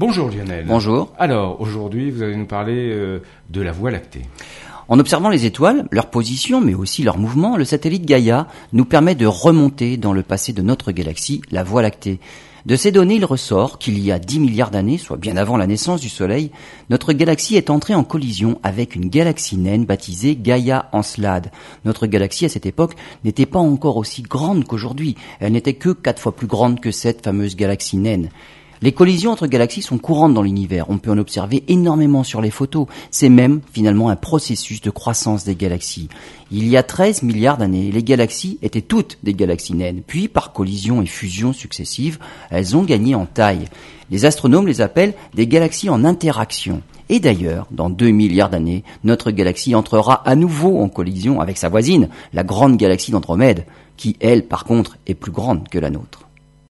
Bonjour Lionel. Bonjour. Alors, aujourd'hui, vous allez nous parler euh, de la Voie lactée. En observant les étoiles, leur position, mais aussi leur mouvement, le satellite Gaïa nous permet de remonter dans le passé de notre galaxie, la Voie lactée. De ces données, il ressort qu'il y a 10 milliards d'années, soit bien avant la naissance du Soleil, notre galaxie est entrée en collision avec une galaxie naine baptisée Gaïa Encelade. Notre galaxie à cette époque n'était pas encore aussi grande qu'aujourd'hui. Elle n'était que quatre fois plus grande que cette fameuse galaxie naine. Les collisions entre galaxies sont courantes dans l'univers. On peut en observer énormément sur les photos. C'est même finalement un processus de croissance des galaxies. Il y a 13 milliards d'années, les galaxies étaient toutes des galaxies naines. Puis, par collisions et fusions successives, elles ont gagné en taille. Les astronomes les appellent des galaxies en interaction. Et d'ailleurs, dans 2 milliards d'années, notre galaxie entrera à nouveau en collision avec sa voisine, la grande galaxie d'Andromède, qui, elle, par contre, est plus grande que la nôtre.